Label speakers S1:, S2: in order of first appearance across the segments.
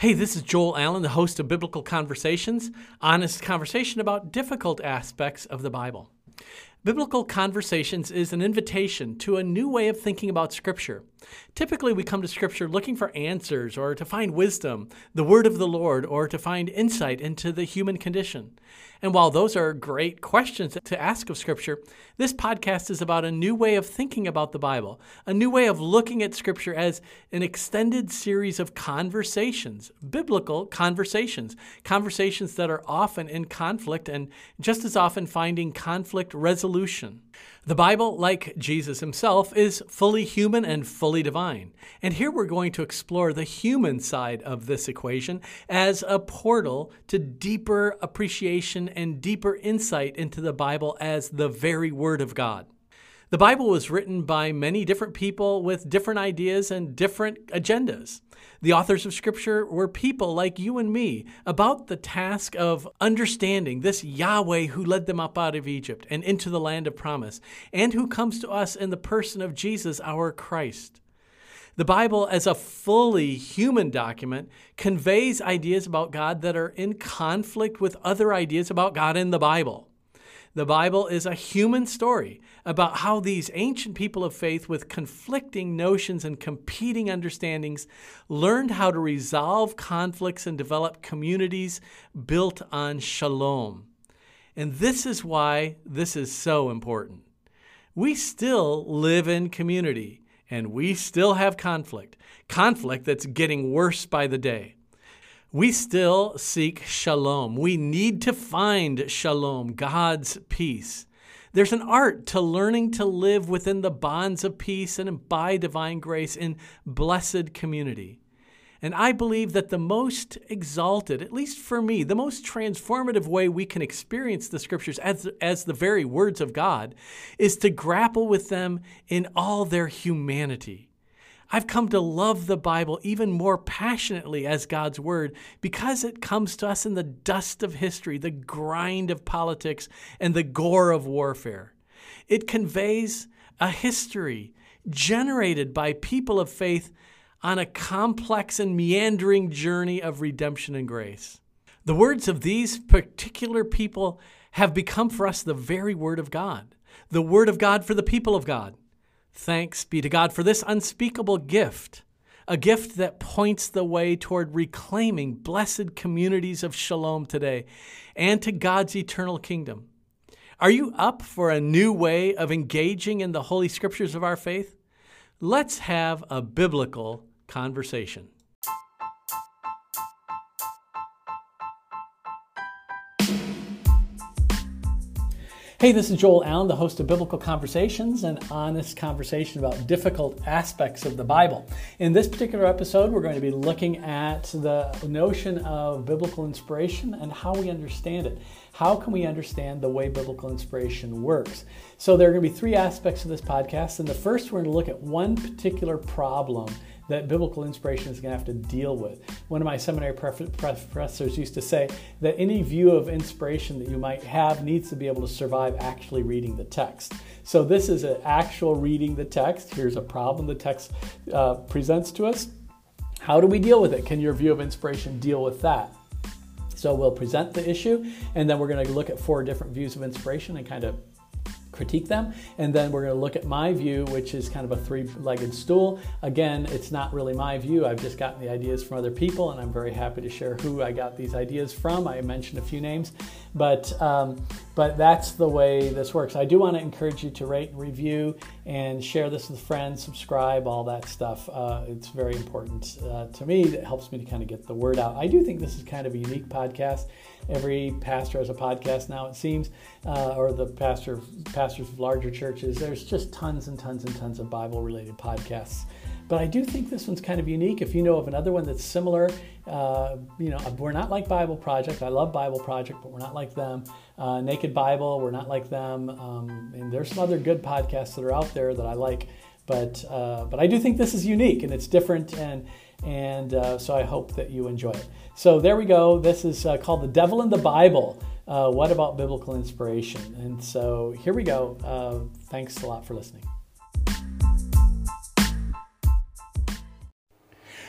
S1: Hey, this is Joel Allen, the host of Biblical Conversations, honest conversation about difficult aspects of the Bible. Biblical Conversations is an invitation to a new way of thinking about Scripture. Typically, we come to Scripture looking for answers or to find wisdom, the Word of the Lord, or to find insight into the human condition. And while those are great questions to ask of Scripture, this podcast is about a new way of thinking about the Bible, a new way of looking at Scripture as an extended series of conversations, biblical conversations, conversations that are often in conflict and just as often finding conflict resolution. The Bible, like Jesus himself, is fully human and fully divine. And here we're going to explore the human side of this equation as a portal to deeper appreciation and deeper insight into the Bible as the very Word of God. The Bible was written by many different people with different ideas and different agendas. The authors of Scripture were people like you and me about the task of understanding this Yahweh who led them up out of Egypt and into the land of promise, and who comes to us in the person of Jesus, our Christ. The Bible, as a fully human document, conveys ideas about God that are in conflict with other ideas about God in the Bible. The Bible is a human story about how these ancient people of faith, with conflicting notions and competing understandings, learned how to resolve conflicts and develop communities built on shalom. And this is why this is so important. We still live in community and we still have conflict, conflict that's getting worse by the day we still seek shalom. We need to find shalom, God's peace. There's an art to learning to live within the bonds of peace and by divine grace in blessed community. And I believe that the most exalted, at least for me, the most transformative way we can experience the scriptures as, as the very words of God is to grapple with them in all their humanity. I've come to love the Bible even more passionately as God's Word because it comes to us in the dust of history, the grind of politics, and the gore of warfare. It conveys a history generated by people of faith on a complex and meandering journey of redemption and grace. The words of these particular people have become for us the very Word of God, the Word of God for the people of God. Thanks be to God for this unspeakable gift, a gift that points the way toward reclaiming blessed communities of shalom today and to God's eternal kingdom. Are you up for a new way of engaging in the Holy Scriptures of our faith? Let's have a biblical conversation. Hey, this is Joel Allen, the host of Biblical Conversations, an honest conversation about difficult aspects of the Bible. In this particular episode, we're going to be looking at the notion of biblical inspiration and how we understand it. How can we understand the way biblical inspiration works? So, there are going to be three aspects of this podcast. And the first, we're going to look at one particular problem that biblical inspiration is going to have to deal with. One of my seminary professors used to say that any view of inspiration that you might have needs to be able to survive actually reading the text. So, this is an actual reading the text. Here's a problem the text uh, presents to us. How do we deal with it? Can your view of inspiration deal with that? So, we'll present the issue, and then we're going to look at four different views of inspiration and kind of critique them. And then we're going to look at my view, which is kind of a three legged stool. Again, it's not really my view. I've just gotten the ideas from other people, and I'm very happy to share who I got these ideas from. I mentioned a few names, but, um, but that's the way this works. I do want to encourage you to rate and review and share this with friends, subscribe, all that stuff. Uh, it's very important uh, to me. It helps me to kind of get the word out. I do think this is kind of a unique podcast. Every pastor has a podcast now, it seems, uh, or the pastor pastors of larger churches. There's just tons and tons and tons of Bible related podcasts. But I do think this one's kind of unique. If you know of another one that's similar, uh, you know, we're not like Bible Project. I love Bible Project, but we're not like them. Uh, Naked Bible, we're not like them. Um, and there's some other good podcasts that are out there that I like. But uh, but I do think this is unique and it's different and and uh, so I hope that you enjoy it. So there we go. This is uh, called The Devil in the Bible. Uh, what about biblical inspiration? And so here we go. Uh, thanks a lot for listening.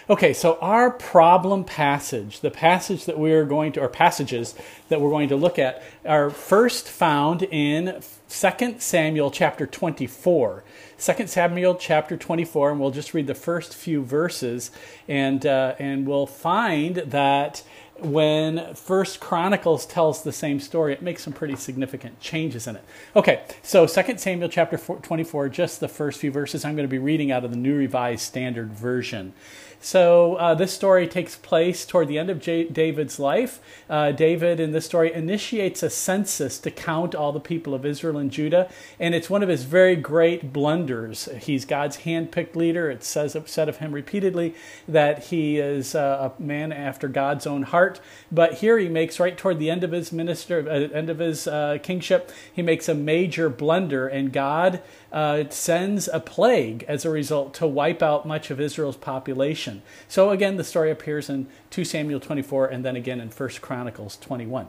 S1: Okay, so our problem passage, the passage that we're going to, or passages that we're going to look at, are first found in 2 Samuel chapter 24. 2 Samuel chapter 24, and we'll just read the first few verses, and, uh, and we'll find that when First Chronicles tells the same story, it makes some pretty significant changes in it. Okay, so 2 Samuel chapter 24, just the first few verses, I'm going to be reading out of the New Revised Standard Version. So uh, this story takes place toward the end of J- David's life. Uh, David in this story initiates a census to count all the people of Israel and Judah, and it's one of his very great blunders. He's God's handpicked leader. It says said of him repeatedly that he is uh, a man after God's own heart. But here he makes right toward the end of his minister, uh, end of his uh, kingship, he makes a major blunder, and God uh, sends a plague as a result to wipe out much of Israel's population. So again, the story appears in 2 Samuel 24 and then again in 1 Chronicles 21.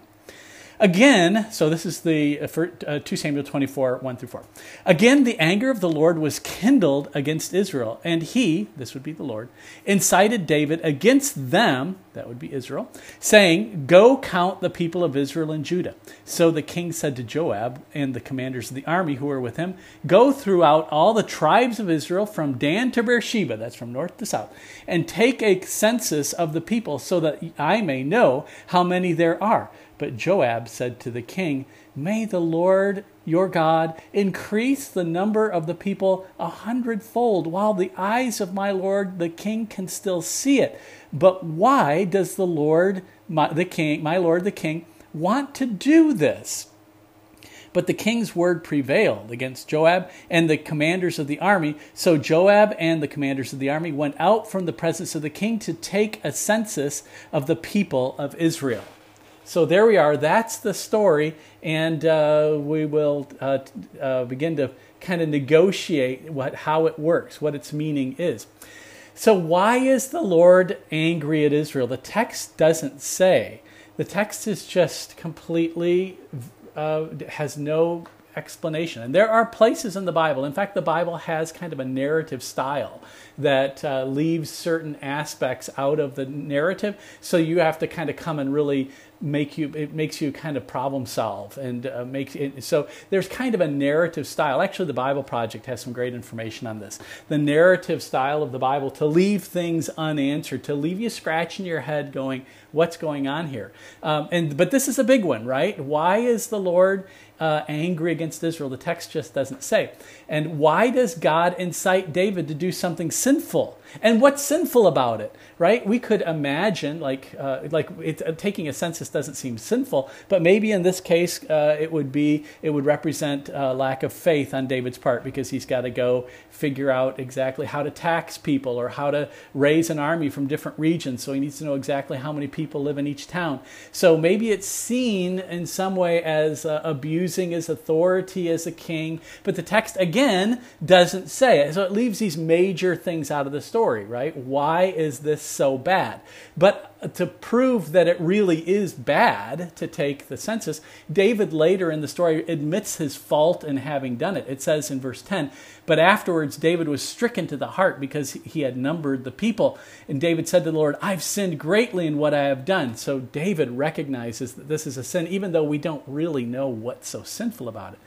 S1: Again, so this is the uh, uh 2 Samuel 24, 1 through 4. Again, the anger of the Lord was kindled against Israel, and he, this would be the Lord, incited David against them, that would be Israel, saying, Go count the people of Israel and Judah. So the king said to Joab and the commanders of the army who were with him, Go throughout all the tribes of Israel from Dan to Beersheba, that's from north to south, and take a census of the people so that I may know how many there are but Joab said to the king, May the Lord your God increase the number of the people a hundredfold, while the eyes of my Lord the king can still see it. But why does the Lord, my, the king, my Lord the king, want to do this? But the king's word prevailed against Joab and the commanders of the army. So Joab and the commanders of the army went out from the presence of the king to take a census of the people of Israel. So there we are. That's the story, and uh, we will uh, uh, begin to kind of negotiate what how it works, what its meaning is. So why is the Lord angry at Israel? The text doesn't say. The text is just completely uh, has no explanation. And there are places in the Bible, in fact, the Bible has kind of a narrative style that uh, leaves certain aspects out of the narrative. So you have to kind of come and really make you it makes you kind of problem solve and uh, makes it so there's kind of a narrative style. Actually the bible project has some great information on this. The narrative style of the bible to leave things unanswered to leave you scratching your head going what's going on here? Um, and but this is a big one right? Why is the lord uh, angry against Israel. The text just doesn't say. And why does God incite David to do something sinful? And what's sinful about it, right? We could imagine, like, uh, like it, uh, taking a census doesn't seem sinful, but maybe in this case, uh, it would be, it would represent uh, lack of faith on David's part because he's got to go figure out exactly how to tax people or how to raise an army from different regions. So he needs to know exactly how many people live in each town. So maybe it's seen in some way as uh, abuse using his authority as a king. But the text, again, doesn't say it. So it leaves these major things out of the story, right? Why is this so bad? But to prove that it really is bad to take the census, David later in the story admits his fault in having done it. It says in verse 10, But afterwards David was stricken to the heart because he had numbered the people. And David said to the Lord, I've sinned greatly in what I have done. So David recognizes that this is a sin, even though we don't really know what's so sinful about it.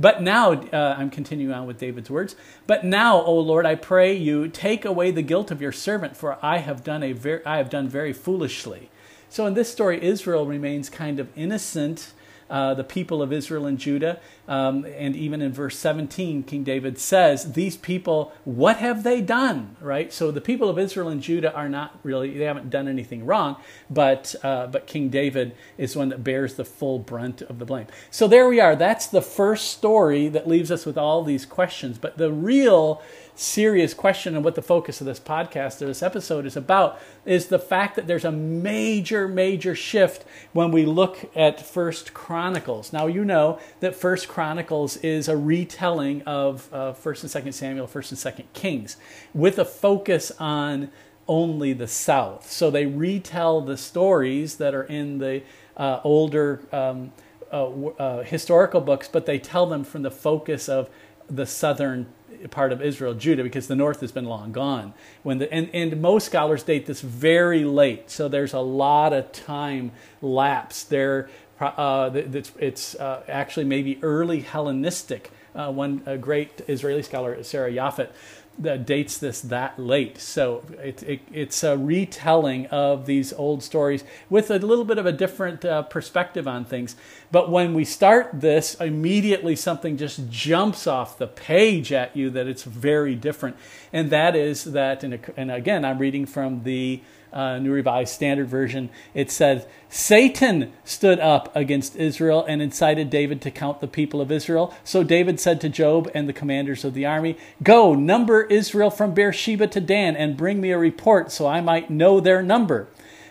S1: But now, uh, I'm continuing on with David's words. But now, O Lord, I pray you, take away the guilt of your servant, for I have done a I have done very foolishly. So in this story, Israel remains kind of innocent uh, the people of Israel and Judah. Um, and even in verse 17, King David says, These people, what have they done? Right? So the people of Israel and Judah are not really, they haven't done anything wrong, but, uh, but King David is one that bears the full brunt of the blame. So there we are. That's the first story that leaves us with all these questions. But the real serious question and what the focus of this podcast or this episode is about is the fact that there's a major major shift when we look at first chronicles. Now you know that first chronicles is a retelling of uh, first and second samuel first and second kings with a focus on only the south. So they retell the stories that are in the uh, older um, uh, uh historical books but they tell them from the focus of the southern
S2: part of Israel, Judah, because the north has been long gone. When the, and, and most scholars date this very late, so there's a lot of time lapse there. Uh, it's, it's uh, actually maybe early Hellenistic. Uh, one great Israeli scholar, Sara Japhet, that dates this that late. So it, it, it's a retelling of these old stories with a little bit of a different uh, perspective on things. But when we start this, immediately something just jumps off the page at you that it's very different. And that is that, and, and again, I'm reading from the uh, New Revised Standard Version, it says, Satan stood up against Israel and incited David to count the people of Israel. So David said to Joab and the commanders of the army, Go, number Israel from Beersheba to Dan, and bring me a report so I might know their number.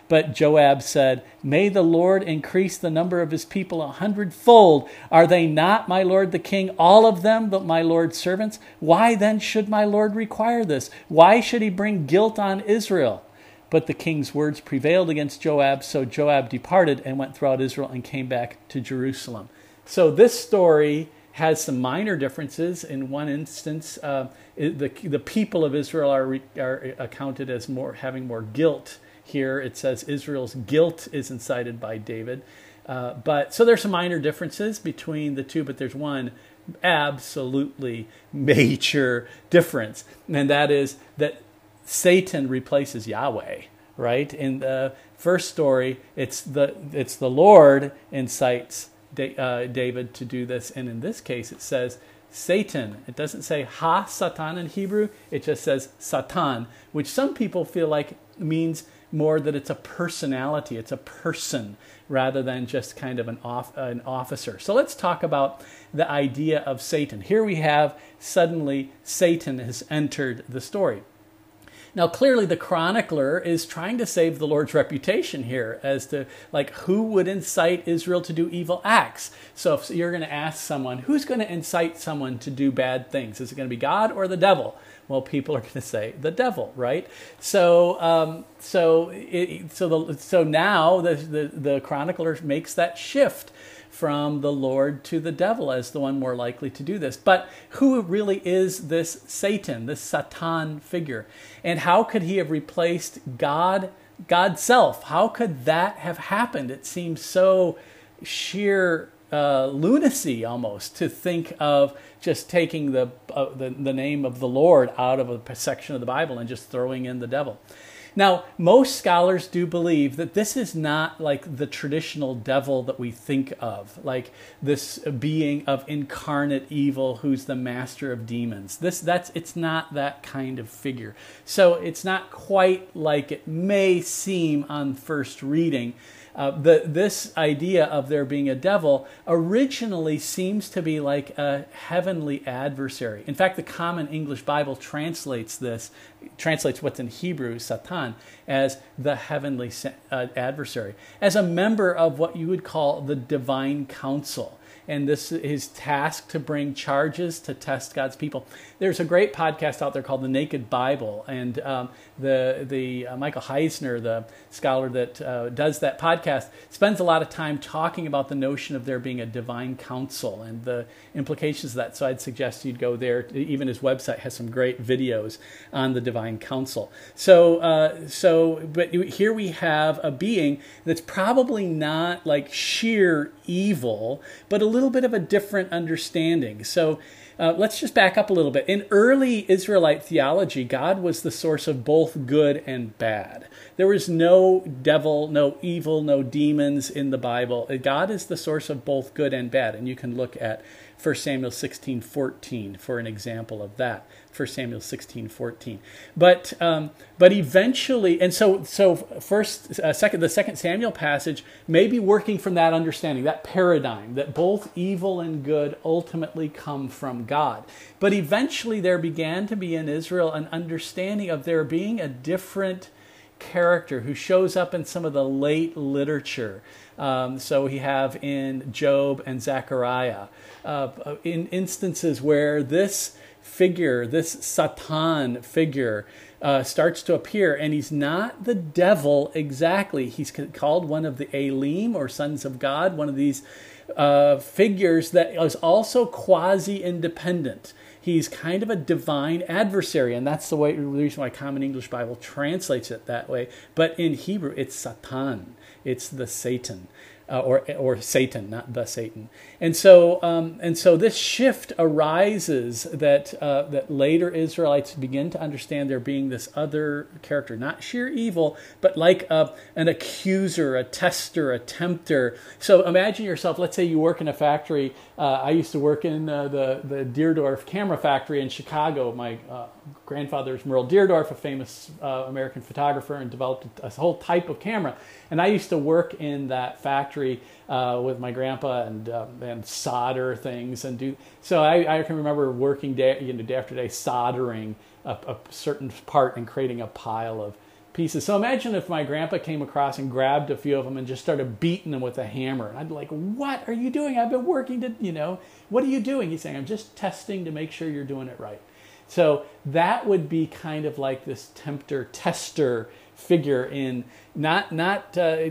S2: But Joab said, May the Lord increase the number of his people a hundredfold. Are they not, my lord the king, all of them but my lord's servants? Why then should my lord require this? Why should he bring guilt on Israel? But the king's words prevailed against Joab, so Joab departed and went throughout Israel and came back to Jerusalem. So this story has some minor differences. In one instance, uh, the, the people of Israel are, are accounted as more having more guilt. Here it says Israel's guilt is incited by David. Uh, but so there's some minor differences between the two, but there's one absolutely major difference, and that is that Satan replaces Yahweh, right? In the first story, it's the it's the Lord incites uh, David to do this, and in this case, it says Satan. It doesn't say Ha Satan in Hebrew. It just says Satan, which some people feel like means more that it's a personality, it's a person rather than just kind of an, off, an officer. So let's talk about the idea of Satan. Here we have suddenly Satan has entered the story. Now, clearly, the chronicler is trying to save the Lord's reputation here as to like who would incite Israel to do evil acts. So, if you're going to ask someone, who's going to incite someone to do bad things? Is it going to be God or the devil? Well, people are going to say the devil, right? So, um, so, it, so, the, so now the, the the chronicler makes that shift from the Lord to the devil as the one more likely to do this. But who really is this Satan, this Satan figure? And how could he have replaced God, God's self? How could that have happened? It seems so sheer uh, lunacy almost to think of just taking the, uh, the, the name of the Lord out of a section of the Bible and just throwing in the devil. Now, most scholars do believe that this is not like the traditional devil that we think of, like this being of incarnate evil who's the master of demons. This that's it's not that kind of figure. So it's not quite like it may seem on first reading. Uh, the, this idea of there being a devil originally seems to be like a heavenly adversary. In fact, the Common English Bible translates this, translates what's in Hebrew, Satan, as the heavenly uh, adversary, as a member of what you would call the divine council and this is tasked to bring charges to test God's people. There's a great podcast out there called The Naked Bible, and um, the the uh, Michael Heiser, the scholar that uh, does that podcast, spends a lot of time talking about the notion of there being a divine council and the implications of that. So I'd suggest you'd go there. Even his website has some great videos on the divine council. So uh, so, but here we have a being that's probably not like sheer evil, but a little bit of a different understanding. So uh, let's just back up a little bit. In early Israelite theology, God was the source of both good and bad. There was no devil, no evil, no demons in the Bible. God is the source of both good and bad. And you can look at 1 Samuel 16 14 for an example of that. 1 Samuel 16, 14. But um, but eventually, and so so first, uh, second, the second Samuel passage may be working from that understanding, that paradigm that both evil and good ultimately come from God. But eventually, there began to be in Israel an understanding of there being a different character who shows up in some of the late literature. Um, so we have in Job and Zechariah, uh, in instances where this figure, this Satan figure, uh, starts to appear, and he's not the devil exactly. He's called one of the Elim or sons of God, one of these uh, figures that is also quasi independent. He's kind of a divine adversary, and that's the way the reason why Common English Bible translates it that way. But in Hebrew, it's Satan. It's the Satan uh, or or Satan, not the Satan. And so um, and so this shift arises that uh, that later Israelites begin to understand there being this other character, not sheer evil, but like a, an accuser, a tester, a tempter. So imagine yourself. Let's say you work in a factory. Uh, I used to work in uh, the the Deardorff camera factory in Chicago. My uh, grandfather is Merle Deardorff, a famous uh, American photographer, and developed a whole type of camera. And I used to work in that factory uh, with my grandpa and um, and solder things and do. So I, I can remember working day, you know, day after day soldering a, a certain part and creating a pile of pieces. So imagine if my grandpa came across and grabbed a few of them and just started beating them with a hammer. And I'd be like, "What are you doing? I've been working to, you know, what are you doing?" He's saying, "I'm just testing to make sure you're doing it right." So that would be kind of like this tempter tester figure in not not uh,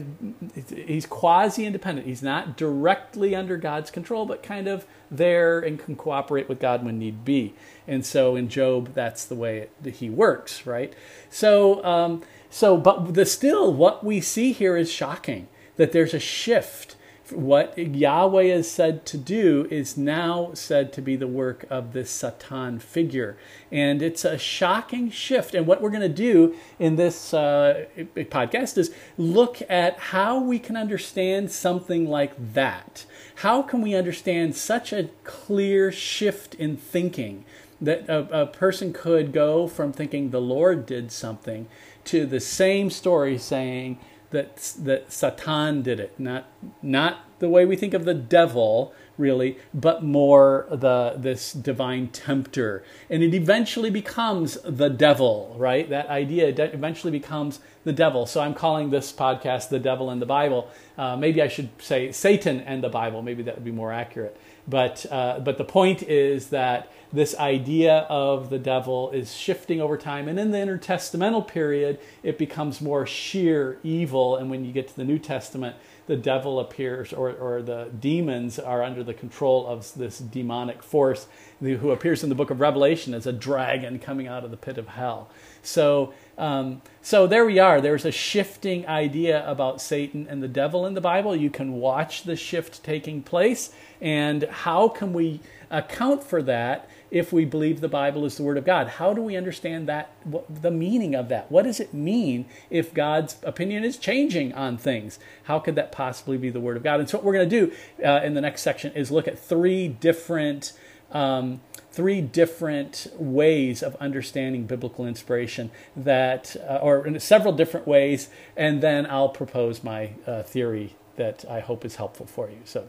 S2: he's quasi independent. He's not directly under God's control, but kind of there and can cooperate with God when need be. And so in Job, that's the way he works, right? So um, so but the still what we see here is shocking that there's a shift what Yahweh is said to do is now said to be the work of this Satan figure. And it's a shocking shift. And what we're going to do in this uh, podcast is look at how we can understand something like that. How can we understand such a clear shift in thinking that a, a person could go from thinking the Lord did something to the same story saying, that that Satan did it, not not the way we think of the devil really, but more the this divine tempter, and it eventually becomes the devil, right? That idea eventually becomes the devil. So I'm calling this podcast "The Devil and the Bible." Uh, maybe I should say Satan and the Bible. Maybe that would be more accurate. But uh, but the point is that this idea of the devil is shifting over time. And in the intertestamental period, it becomes more sheer evil. And when you get to the New Testament, the devil appears, or, or the demons are under the control of this demonic force who appears in the book of Revelation as a dragon coming out of the pit of hell. So, um, so there we are. There's a shifting idea about Satan and the devil in the Bible. You can watch the shift taking place. And how can we account for that if we believe the Bible is the Word of God. How do we understand that, what, the meaning of that? What does it mean if God's opinion is changing on things? How could that possibly be the Word of God? And so, what we're going to do uh, in the next section is look at three different. Um, three different ways of understanding biblical inspiration that uh, or in several different ways and then i'll propose my uh, theory that i hope is helpful for you. So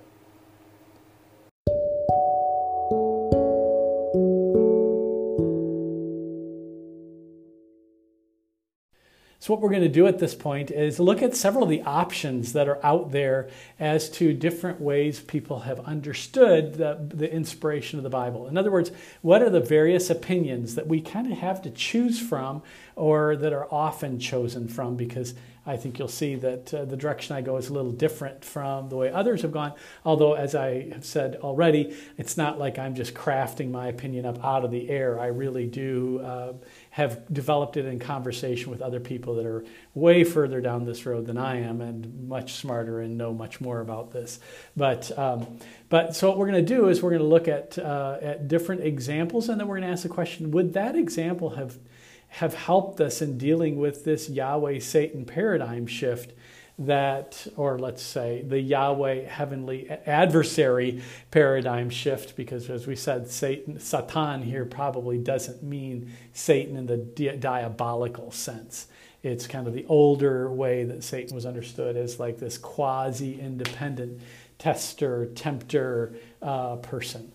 S2: So, what we're going to do at this point is look at several of the options that are out there as to different ways people have understood the, the inspiration of the Bible. In other words, what are the various opinions that we kind of have to choose from or that are often chosen from because I think you'll see that uh, the direction I go is a little different from the way others have gone. Although, as I have said already, it's not like I'm just crafting my opinion up out of the air. I really do uh, have developed it in conversation with other people that are way further down this road than I am and much smarter and know much more about this. But, um, but so what we're going to do is we're going to look at, uh, at different examples and then we're going to ask the question would that example have have helped us in dealing with this Yahweh Satan paradigm shift that, or let's say the Yahweh heavenly adversary paradigm shift, because as we said, Satan, Satan here probably doesn't mean Satan in the di- diabolical sense. It's kind of the older way that Satan was understood as like this quasi independent tester, tempter uh, person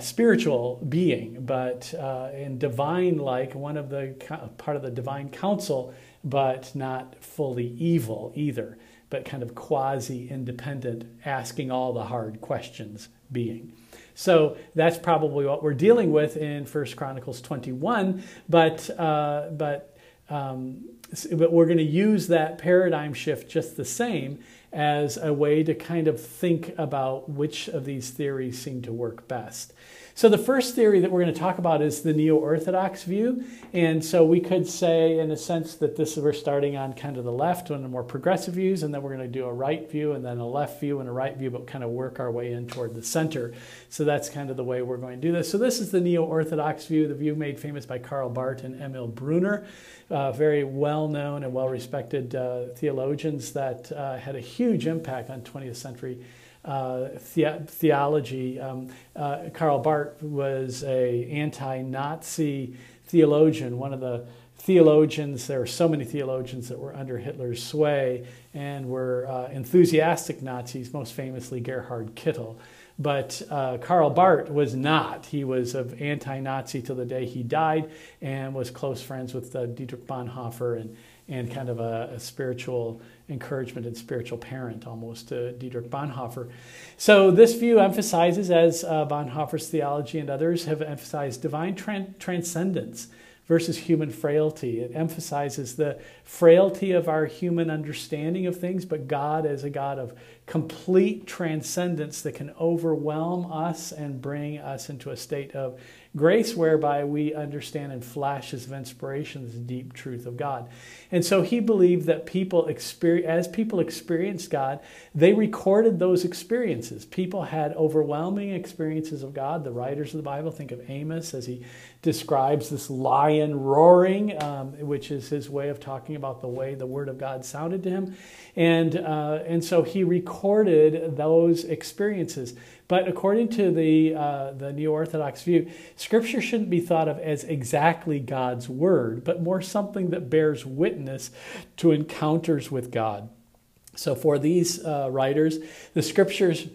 S2: spiritual being, but uh, and divine like one of the part of the divine council, but not fully evil either, but kind of quasi independent, asking all the hard questions being. So that's probably what we're dealing with in First Chronicles 21, but uh, but um, but we're going to use that paradigm shift just the same as a way to kind of think about which of these theories seem to work best. So the first theory that we're going to talk about is the neo-orthodox view, and so we could say, in a sense, that this is we're starting on kind of the left, one of the more progressive views, and then we're going to do a right view, and then a left view and a right view, but kind of work our way in toward the center. So that's kind of the way we're going to do this. So this is the neo-orthodox view, the view made famous by Karl Barth and Emil Brunner, uh, very well-known and well-respected uh, theologians that uh, had a huge impact on 20th century uh, the- theology. Um, uh, Karl Barth was a anti-Nazi theologian, one of the theologians. There were so many theologians that were under Hitler's sway and were uh, enthusiastic Nazis, most famously Gerhard Kittel. But uh, Karl Barth was not. He was of anti-Nazi till the day he died, and was close friends with uh, Dietrich Bonhoeffer and and kind of a, a, spiritual encouragement and spiritual parent almost to Dietrich Bonhoeffer. So this view emphasizes, as uh, Bonhoeffer's theology and others have emphasized, divine tran- transcendence versus human frailty. It emphasizes the frailty of our human understanding of things, but God as a God of complete transcendence that can overwhelm us and bring us into a state of grace whereby we understand in flashes of inspiration the deep truth of God. And so he believed that people experience as people experienced God, they recorded those experiences. People had overwhelming experiences of God. The writers of the Bible think of Amos as he describes this lion roaring, um, which is his way of talking about the way the word of God sounded to him. And, uh, and so he recorded those experiences. But according to the, uh, the Neo Orthodox view, Scripture shouldn't be thought of as exactly God's Word, but more something that bears witness to encounters with God. So for these uh, writers, the Scriptures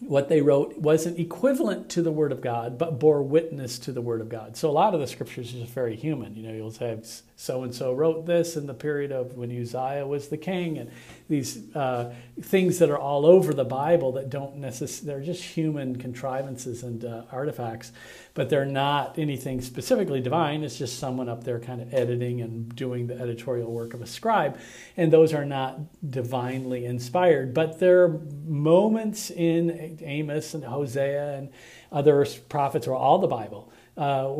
S2: what they wrote wasn't equivalent to the Word of God, but bore witness to the Word of God. So a lot of the scriptures just very human. You know, you'll say so and so wrote this in the period of when Uzziah was the king, and these uh, things that are all over the Bible that don't necessarily, they're just human contrivances and uh, artifacts, but they're not anything specifically divine. It's just someone up there kind of editing and doing the editorial work of a scribe. And those are not divinely inspired, but there are moments in Amos and Hosea and other prophets or all the Bible uh,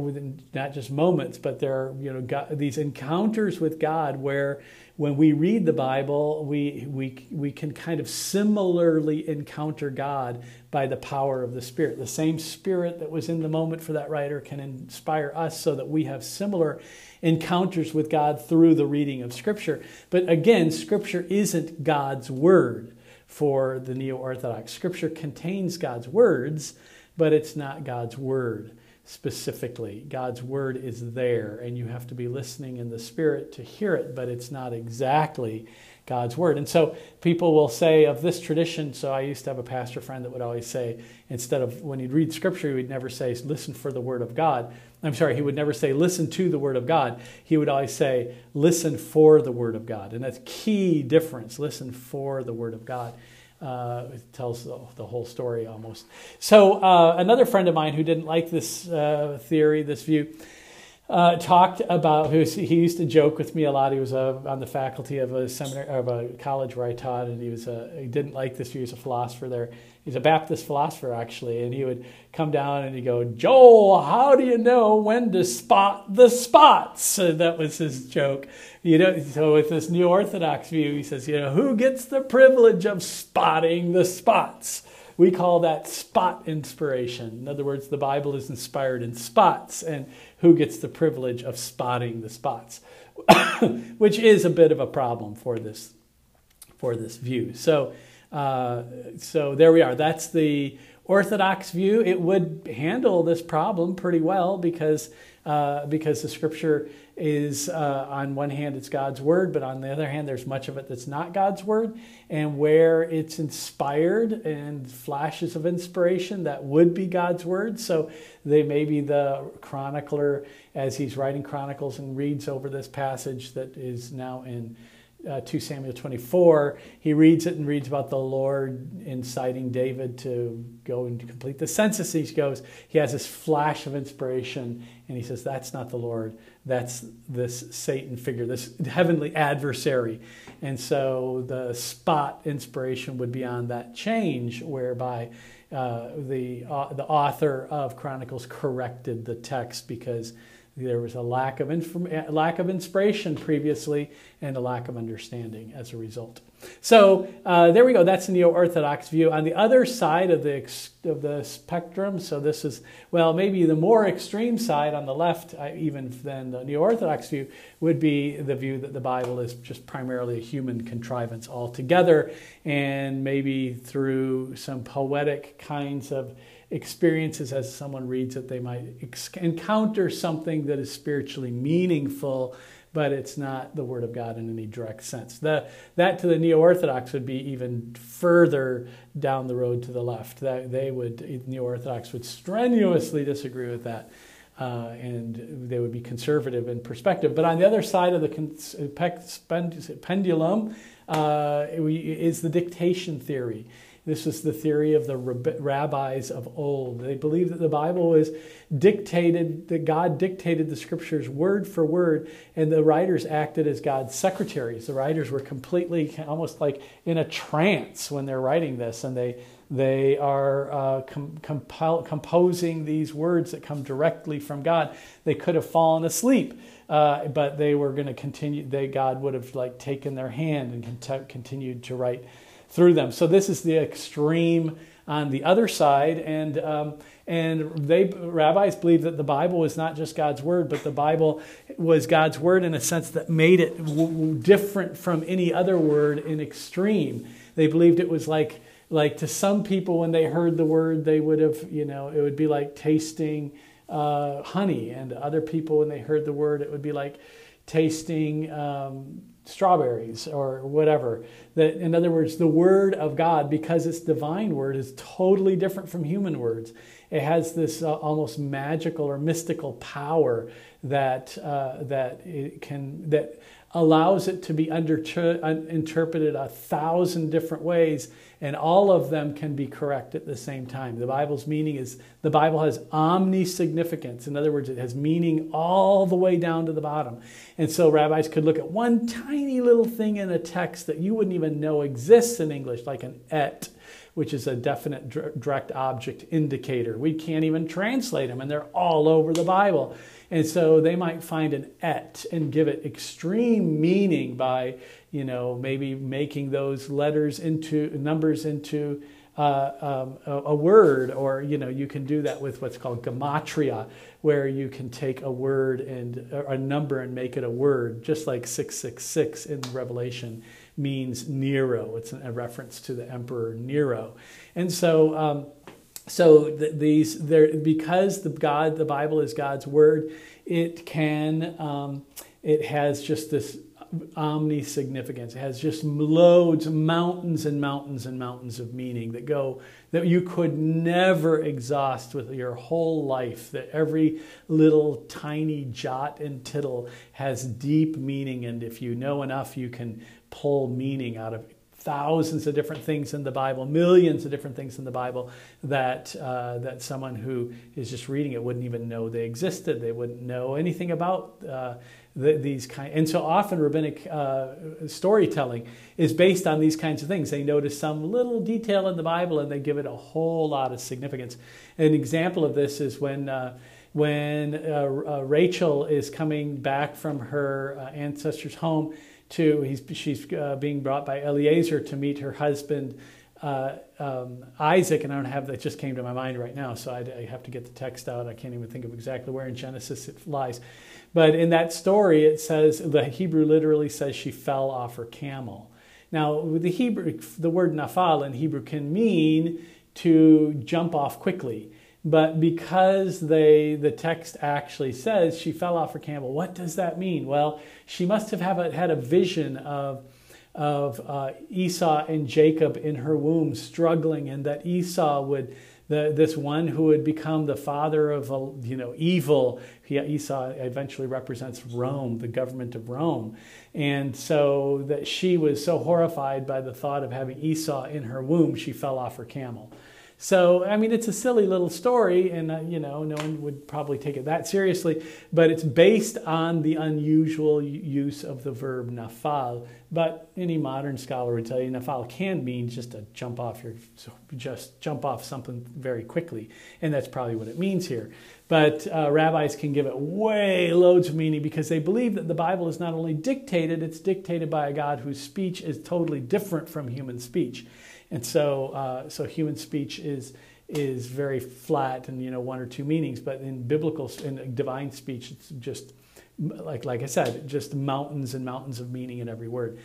S2: not just moments, but there are you know God, these encounters with God where when we read the Bible, we, we, we can kind of similarly encounter God by the power of the Spirit. The same Spirit that was in the moment for that writer can inspire us so that we have similar encounters with God through the reading of Scripture. But again, Scripture isn't God's Word for the Neo Orthodox. Scripture contains God's words, but it's not God's Word specifically. God's word is there, and you have to be listening in the spirit to hear it, but it's not exactly God's word. And so people will say of this tradition, so I used to have a pastor friend that would always say, instead of when he'd read scripture, he would never say, listen for the word of God. I'm sorry, he would never say, listen to the word of God. He would always say, listen for the word of God. And that's key difference, listen for the word of God. Uh, it tells the, the, whole story almost. So, uh, another friend of mine who didn't like this uh, theory, this view, uh, talked about. who he used to joke with me a lot. He was uh, on the faculty of a seminary of a college where I taught, and he was he didn't like this. He was a philosopher there. He's a Baptist philosopher actually, and he would come down and he'd go, "Joel, how do you know when to spot the spots?" And that was his joke. You know, so with this Neo Orthodox view, he says, you know, who gets the privilege of spotting the spots? We call that spot inspiration. In other words, the Bible is inspired in spots, and who gets the privilege of spotting the spots? Which is a bit of a problem for this for this view. So, uh, so there we are. That's the Orthodox view. It would handle this problem pretty well because uh, because the Scripture is uh, on one hand it's God's word, but on the other hand there's much of it that's not God's word, and where it's inspired and flashes of inspiration that would be God's word. So they may be the chronicler as he's writing chronicles and reads over this passage that is now in uh, 2 Samuel 24, he reads it and reads about the Lord inciting David to go and complete the census. He goes, he has this flash of inspiration, and he says, That's not the Lord. That's this Satan figure, this heavenly adversary. And so the spot inspiration would be on that change, whereby uh, the, uh, the author of Chronicles corrected the text because there was a lack of, lack of inspiration previously and a lack of understanding as a result. So uh, there we go. That's the neo-orthodox view. On the other side of the of the spectrum, so this is well, maybe the more extreme side on the left, even than the neo-orthodox view, would be the view that the Bible is just primarily a human contrivance altogether, and maybe through some poetic kinds of experiences as someone reads it, they might encounter something that is spiritually meaningful but it's not the Word of God in any direct sense. The, that to the neo Orthodox would be even further down the road to the left. That they would neo Orthodox would strenuously disagree with that. Uh, and they would be conservative in perspective. But on the other side of the pendulum uh, is the dictation theory. This was the theory of the rabbis of old. They believed that the Bible was dictated, that God dictated the scriptures word for word, and the writers acted as God's secretaries. The writers were completely, almost like in a trance when they're writing this, and they they are uh, com- compil- composing these words that come directly from God. They could have fallen asleep, uh, but they were going to continue. They God would have like taken their hand and cont- continued to write through them. So this is the extreme on the other side, and um, and they rabbis believe that the Bible is not just God's word, but the Bible was God's word in a sense that made it w- different from any other word in extreme. They believed it was like like to some people when they heard the word, they would have you know it would be like tasting uh, honey, and other people when they heard the word, it would be like tasting. Um, strawberries or whatever. That, in other words, the Word of God, because it's divine word, is totally different from human words. It has this uh, almost magical or mystical power that uh, that it can that allows it to be under, uh, interpreted a thousand different ways, and all of them can be correct at the same time. The Bible's meaning is the Bible has omni significance. In other words, it has meaning all the way down to the bottom. And so rabbis could look at one tiny little thing in a text that you wouldn't even know exists in English, like an et which is a definite direct object indicator. We can't even translate them, and they're all over the Bible. And so they might find an et and give it extreme meaning by, you know, maybe making those letters into numbers into uh, um, a, a, word, or you know, you can do that with what's called gematria, where you can take a word and a number and make it a word, just like six six six in Revelation means Nero. It's a reference to the Emperor Nero, and so. Um, so these there because the God the Bible is God's word, it can um, it has just this omni significance. It has just loads, mountains and mountains and mountains of meaning that go that you could never exhaust with your whole life. That every little tiny jot and tittle has deep meaning, and if you know enough, you can pull meaning out of thousands of different things in the Bible, millions of different things in the Bible that uh, that someone who is just reading it wouldn't even know they existed. They wouldn't know anything about uh, the, these kind. And so often rabbinic uh, storytelling is based on these kinds of things. They notice some little detail in the Bible and they give it a whole lot of significance. An example of this is when. Uh, when uh, uh, Rachel is coming back from her ancestors' home, to he's, she's uh, being brought by Eliezer to meet her husband uh, um, Isaac, and I don't have that just came to my mind right now, so I, I, have to get the text out. I can't even think of exactly where in Genesis it lies. But in that story, it says the Hebrew literally says she fell off her camel. Now, the Hebrew, the word nafal in Hebrew can mean to jump off quickly. But because they, the text actually says she fell off her camel, what does that mean? Well, she must have, have a, had a vision of, of uh, Esau and Jacob in her womb struggling, and that Esau would, the, this one who would become the father of you know evil. He, Esau eventually represents Rome, the government of Rome, and so that she was so horrified by the thought of having Esau in her womb, she fell off her camel. So, I mean, it's a silly little story, and uh, you know, no one would probably take it that seriously. But it's based on the unusual use of the verb nafal, but any modern scholar would tell you nafal can mean just to jump off your just jump off something very quickly, and that's probably what it means here. But uh, rabbis can give it way loads of meaning because they believe that the Bible is not only dictated, it's dictated by a God whose speech is totally different from human speech. And so, uh, so human speech is, is very flat and, you know, one or two meanings. But in biblical, in divine speech, it's just, like, like I said, just mountains and mountains of meaning in every word.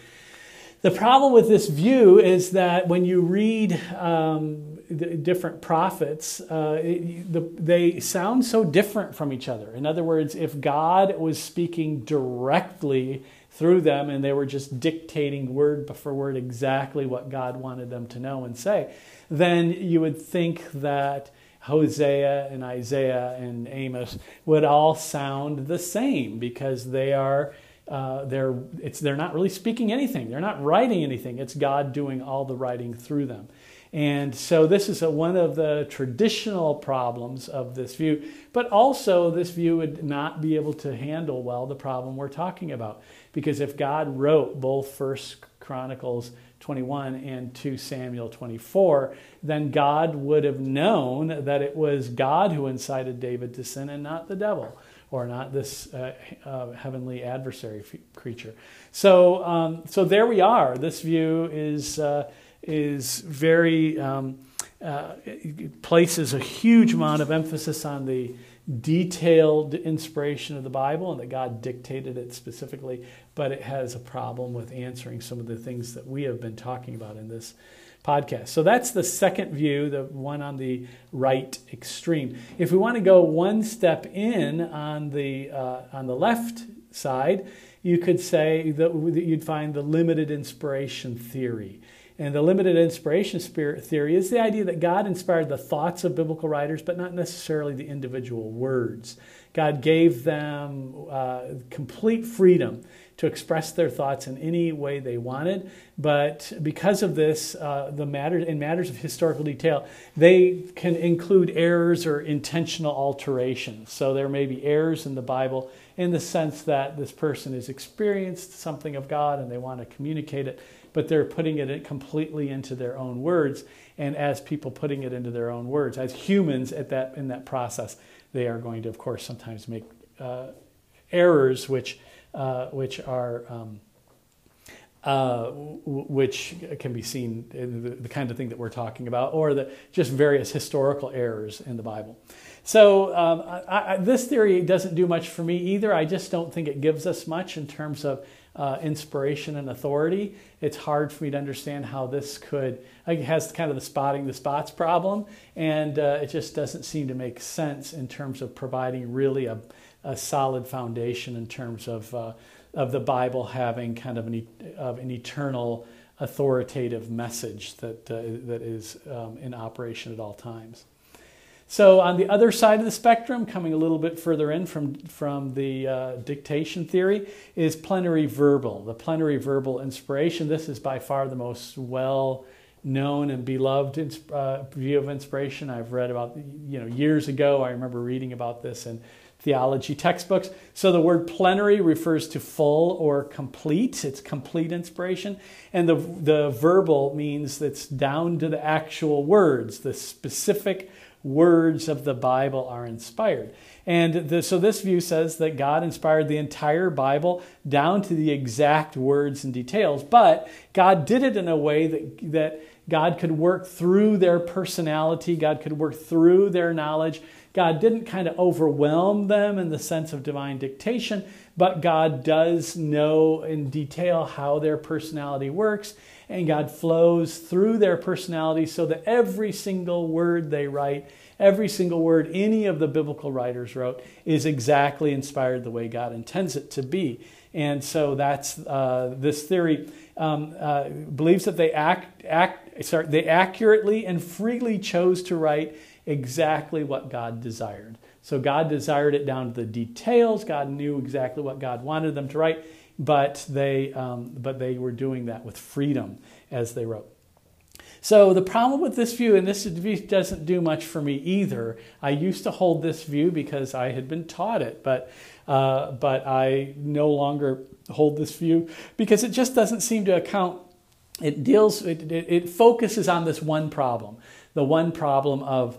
S2: The problem with this view is that when you read um, the different prophets, uh, it, the, they sound so different from each other. In other words, if God was speaking directly through them and they were just dictating word for word exactly what God wanted them to know and say, then you would think that Hosea and Isaiah and Amos would all sound the same because they are uh, they're, it's, they're not really speaking anything. They're not writing anything. It's God doing all the writing through them. And so this is a, one of the traditional problems of this view. But also, this view would not be able to handle well the problem we're talking about. Because if God wrote both First Chronicles 21 and 2 Samuel 24, then God would have known that it was God who incited David to sin and not the devil or not this uh, uh, heavenly adversary creature. So, um, so there we are. This view is uh, is very um, uh, places a huge amount of emphasis on the detailed inspiration of the Bible and that God dictated it specifically, but it has a problem with answering some of the things that we have been talking about in this podcast. So that's the second view, the one on the right extreme. If we want to go one step in on the uh, on the left side, you could say that you'd find the limited inspiration theory. And the limited inspiration spirit theory is the idea that God inspired the thoughts of biblical writers, but not necessarily the individual words. God gave them uh, complete freedom to express their thoughts in any way they wanted. But because of this, uh, the matter in matters of historical detail, they can include errors or intentional alterations. So there may be errors in the Bible in the sense that this person has experienced something of God and they want to communicate it, but they're putting it completely into their own words. And as people putting it into their own words, as humans at that in that process, they are going to, of course, sometimes make uh, errors which uh, which are um, uh, which can be seen the, the, kind of thing that we're talking about, or the just various historical errors in the Bible. So um, I, I, this theory doesn't do much for me either. I just don't think it gives us much in terms of uh, inspiration and authority. It's hard for me to understand how this could. It has kind of the spotting the spots problem, and uh, it just doesn't seem to make sense in terms of providing really a a solid foundation in terms of, uh, of the Bible having kind of an, of an eternal authoritative message that, uh, that is um, in operation at all times. So, on the other side of the spectrum, coming a little bit further in from, from the uh, dictation theory, is plenary verbal. The plenary verbal inspiration. This is by far the most well known and beloved uh, view of inspiration. I've read about, you know, years ago. I remember reading about this in theology textbooks. So the word plenary refers to full or complete. It's complete inspiration. And the, the verbal means it's down to the actual words. The specific words of the Bible are inspired. And the, so this view says that God inspired the entire Bible down to the exact words and details, but God did it in a way that, that God could work through their personality, God could work through their knowledge God didn't kind of overwhelm them in the sense of divine dictation, but God does know in detail how their personality works, and God flows through their personality so that every single word they write, every single word any of the biblical writers wrote, is exactly inspired the way God intends it to be. And so that's uh, this theory um, uh, believes that they act, act sorry, they accurately and freely chose to write exactly what God desired. So God desired it down to the details. God knew exactly what God wanted them to write, but they, um, but they were doing that with freedom as they wrote. So the problem with this view, and this view doesn't do much for me either. I used to hold this view because I had been taught it, but uh, but I no longer hold this view because it just doesn't seem to account. It deals. It, it, it focuses on this one problem, the one problem of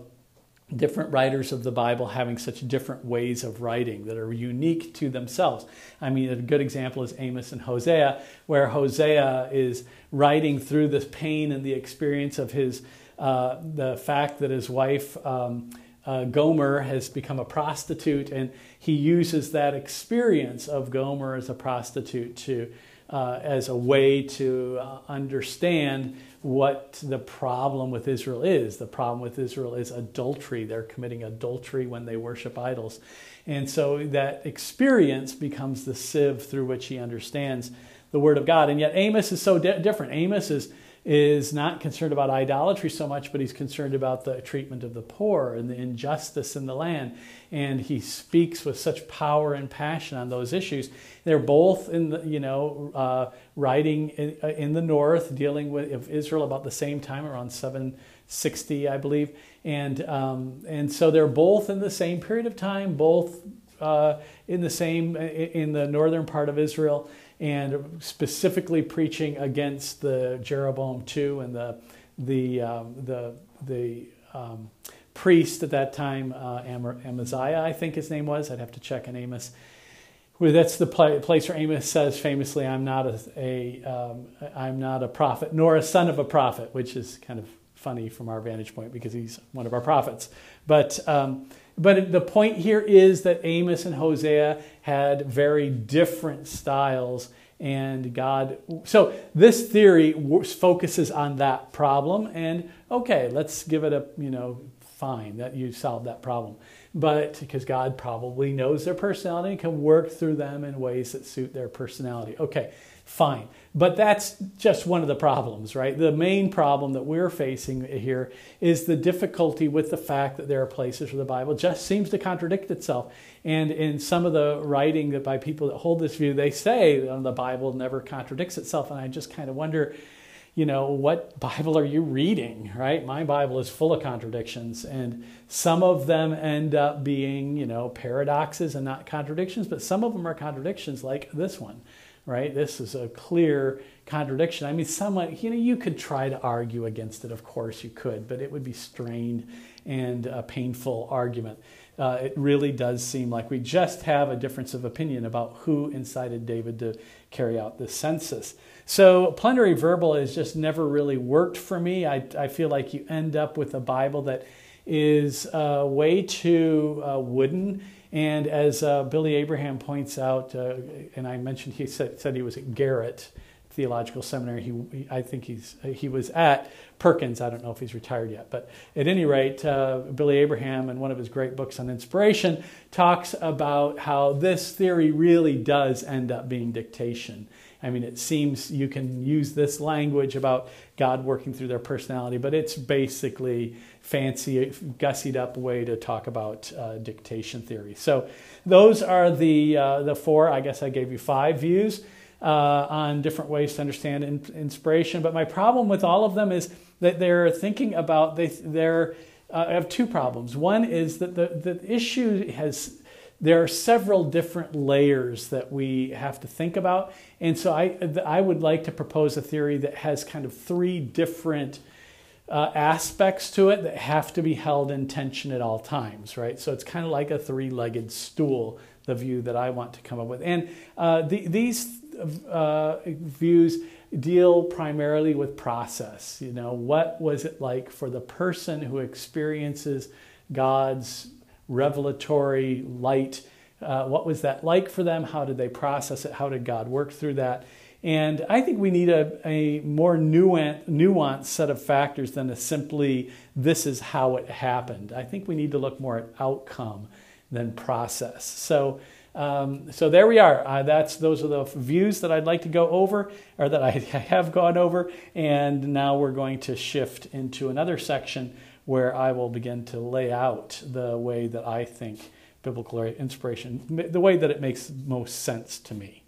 S2: different writers of the Bible having such different ways of writing that are unique to themselves. I mean, a good example is Amos and Hosea, where Hosea is writing through this pain and the experience of his, uh, the fact that his wife, um, uh, Gomer, has become a prostitute, and he uses that experience of Gomer as a prostitute to, uh, as a way to uh, understand what the problem with Israel is. The problem with Israel is adultery. They're committing adultery when they worship idols. And so that experience becomes the sieve through which he understands the Word of God. And yet Amos is so di- different. Amos is is not concerned about idolatry so much, but he's concerned about the treatment of the poor and the injustice in the land. And he speaks with such power and passion on those issues. They're both in the, you know, uh, writing in, uh, in, the north, dealing with Israel about the same time, around 760, I believe. And, um, and so they're both in the same period of time, both uh, in the same, in the northern part of Israel and specifically preaching against the Jeroboam II and the the um, the the um, priest at that time, uh, Amaziah, I think his name was. I'd have to check in Amos. Well, that's the place where Amos says famously, "I'm not a, a um, I'm not a prophet, nor a son of a prophet," which is kind of funny from our vantage point because he's one of our prophets. But um, but the point here is that Amos and Hosea had very different styles, and God. So this theory focuses on that problem, and okay, let's give it a you know fine that you solved that problem. But because God probably knows their personality and can work through them in ways that suit their personality. Okay, fine. But that's just one of the problems, right? The main problem that we're facing here is the difficulty with the fact that there are places where the Bible just seems to contradict itself. And in some of the writing that by people that hold this view, they say oh, the Bible never contradicts itself. And I just kind of wonder, you know, what Bible are you reading, right? My Bible is full of contradictions, and some of them end up being, you know, paradoxes and not contradictions, but some of them are contradictions like this one right? This is a clear contradiction. I mean, someone, you know, you could try to argue against it, of course you could, but it would be strained and a painful argument. Uh, it really does seem like we just have a difference of opinion about who incited David to carry out this census. So, plenary verbal has just never really worked for me. I, I feel like you end up with a Bible that is uh, way too uh, wooden and as uh, Billy Abraham points out, uh, and I mentioned he said, said, he was at Garrett Theological Seminary. He, I think he's he was at Perkins. I don't know if he's retired yet, but at any rate, uh, Billy Abraham, in one of his great books on inspiration, talks about how this theory really does end up being dictation. I mean, it seems you can use this language about God working through their personality, but it's basically fancy, gussied up way to talk about uh, dictation theory. So those are the uh, the four. I guess I gave you five views uh, on different ways to understand in, inspiration. But my problem with all of them is that they're thinking about they they're uh, I have two problems. One is that the the issue has there are several different layers that we have to think about. And so I, I would like to propose a theory that has kind of three different uh, aspects to it that have to be held in tension at all times, right? So it's kind of like a three legged stool, the view that I want to come up with. And uh, the, these uh, views deal primarily with process. You know, what was it like for the person who experiences God's revelatory light? Uh, what was that like for them? How did they process it? How did God work through that? And I think we need a, a more nuanced, nuanced set of factors than a simply this is how it happened. I think we need to look more at outcome than process. So, um, so there we are. Uh, that's those are the views that I'd like to go over, or that I have gone over, and now we're going to shift into another section where I will begin to lay out the way that I think biblical inspiration, the way that it makes most sense to me.